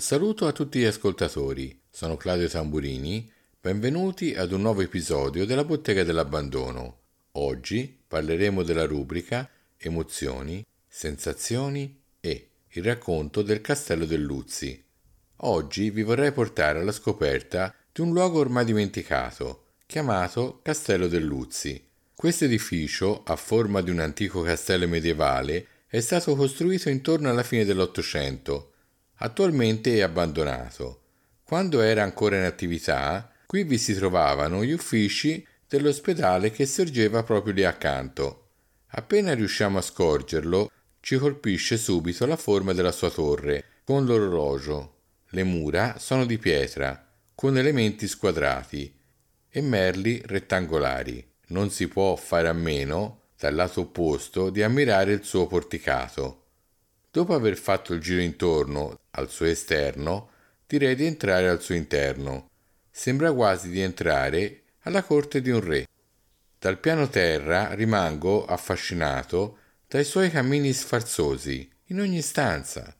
Saluto a tutti gli ascoltatori, sono Claudio Tamburini, benvenuti ad un nuovo episodio della Bottega dell'Abbandono. Oggi parleremo della rubrica Emozioni, sensazioni e il racconto del castello del Luzzi. Oggi vi vorrei portare alla scoperta di un luogo ormai dimenticato, chiamato Castello del Luzzi. Questo edificio, a forma di un antico castello medievale, è stato costruito intorno alla fine dell'Ottocento Attualmente è abbandonato. Quando era ancora in attività, qui vi si trovavano gli uffici dell'ospedale che sorgeva proprio lì accanto. Appena riusciamo a scorgerlo, ci colpisce subito la forma della sua torre, con l'orologio. Le mura sono di pietra, con elementi squadrati e merli rettangolari. Non si può fare a meno, dal lato opposto, di ammirare il suo porticato. Dopo aver fatto il giro intorno al suo esterno, direi di entrare al suo interno. Sembra quasi di entrare alla corte di un re. Dal piano terra rimango affascinato dai suoi cammini sfarzosi in ogni stanza,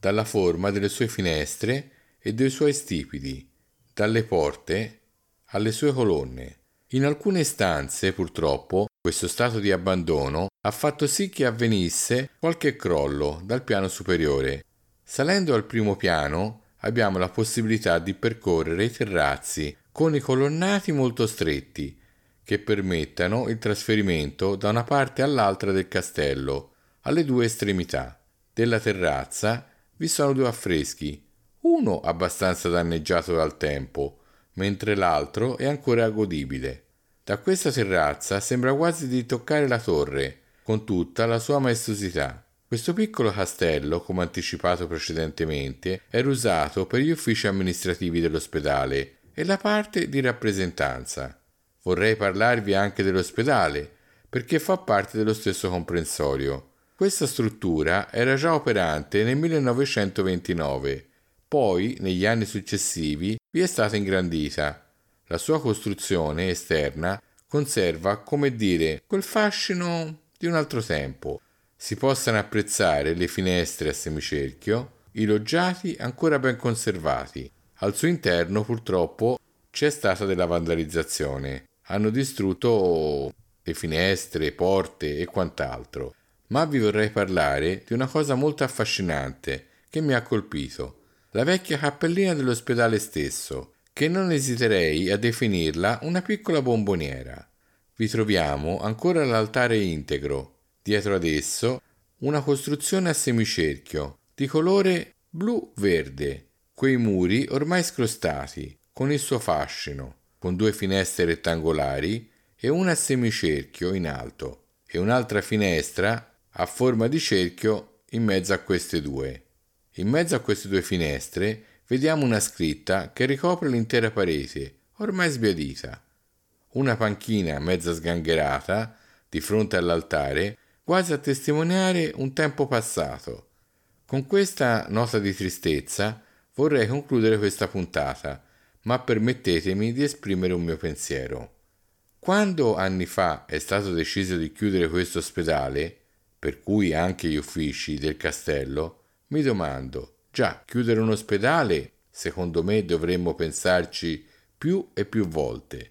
dalla forma delle sue finestre e dei suoi stipiti, dalle porte alle sue colonne. In alcune stanze, purtroppo, questo stato di abbandono ha fatto sì che avvenisse qualche crollo dal piano superiore. Salendo al primo piano abbiamo la possibilità di percorrere i terrazzi con i colonnati molto stretti che permettano il trasferimento da una parte all'altra del castello, alle due estremità. Della terrazza vi sono due affreschi, uno abbastanza danneggiato dal tempo, mentre l'altro è ancora godibile. Da questa terrazza sembra quasi di toccare la torre, con tutta la sua maestosità. Questo piccolo castello, come anticipato precedentemente, era usato per gli uffici amministrativi dell'ospedale e la parte di rappresentanza. Vorrei parlarvi anche dell'ospedale, perché fa parte dello stesso comprensorio. Questa struttura era già operante nel 1929, poi negli anni successivi vi è stata ingrandita la sua costruzione esterna conserva, come dire, quel fascino di un altro tempo. Si possano apprezzare le finestre a semicerchio, i loggiati ancora ben conservati. Al suo interno purtroppo c'è stata della vandalizzazione. Hanno distrutto le finestre, porte e quant'altro. Ma vi vorrei parlare di una cosa molto affascinante che mi ha colpito. La vecchia cappellina dell'ospedale stesso, che non esiterei a definirla una piccola bomboniera. Vi troviamo ancora l'altare integro, dietro ad esso una costruzione a semicerchio di colore blu-verde, quei muri ormai scrostati, con il suo fascino, con due finestre rettangolari e una a semicerchio in alto e un'altra finestra a forma di cerchio in mezzo a queste due. In mezzo a queste due finestre vediamo una scritta che ricopre l'intera parete, ormai sbiadita. Una panchina mezza sgangherata di fronte all'altare, quasi a testimoniare un tempo passato. Con questa nota di tristezza vorrei concludere questa puntata, ma permettetemi di esprimere un mio pensiero. Quando anni fa è stato deciso di chiudere questo ospedale, per cui anche gli uffici del castello, mi domando Già, chiudere un ospedale, secondo me dovremmo pensarci più e più volte.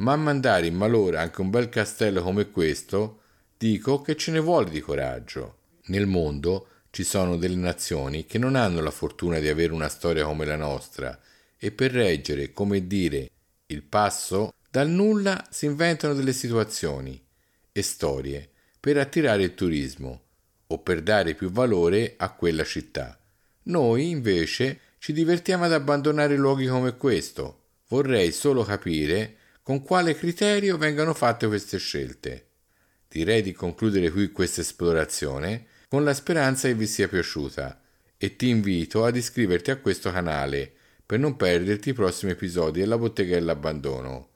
Ma mandare in malore anche un bel castello come questo, dico che ce ne vuole di coraggio. Nel mondo ci sono delle nazioni che non hanno la fortuna di avere una storia come la nostra e per reggere, come dire, il passo, dal nulla si inventano delle situazioni e storie per attirare il turismo o per dare più valore a quella città. Noi, invece, ci divertiamo ad abbandonare luoghi come questo. Vorrei solo capire con quale criterio vengano fatte queste scelte. Direi di concludere qui questa esplorazione con la speranza che vi sia piaciuta e ti invito ad iscriverti a questo canale per non perderti i prossimi episodi della bottega dell'abbandono.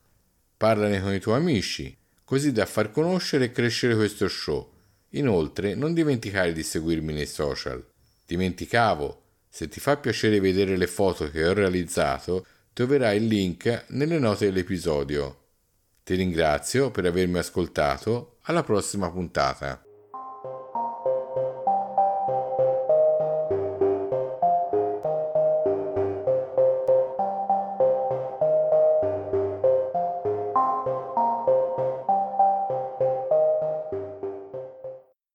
Parlane con i tuoi amici, così da far conoscere e crescere questo show. Inoltre, non dimenticare di seguirmi nei social. Dimenticavo. Se ti fa piacere vedere le foto che ho realizzato, troverai il link nelle note dell'episodio. Ti ringrazio per avermi ascoltato, alla prossima puntata.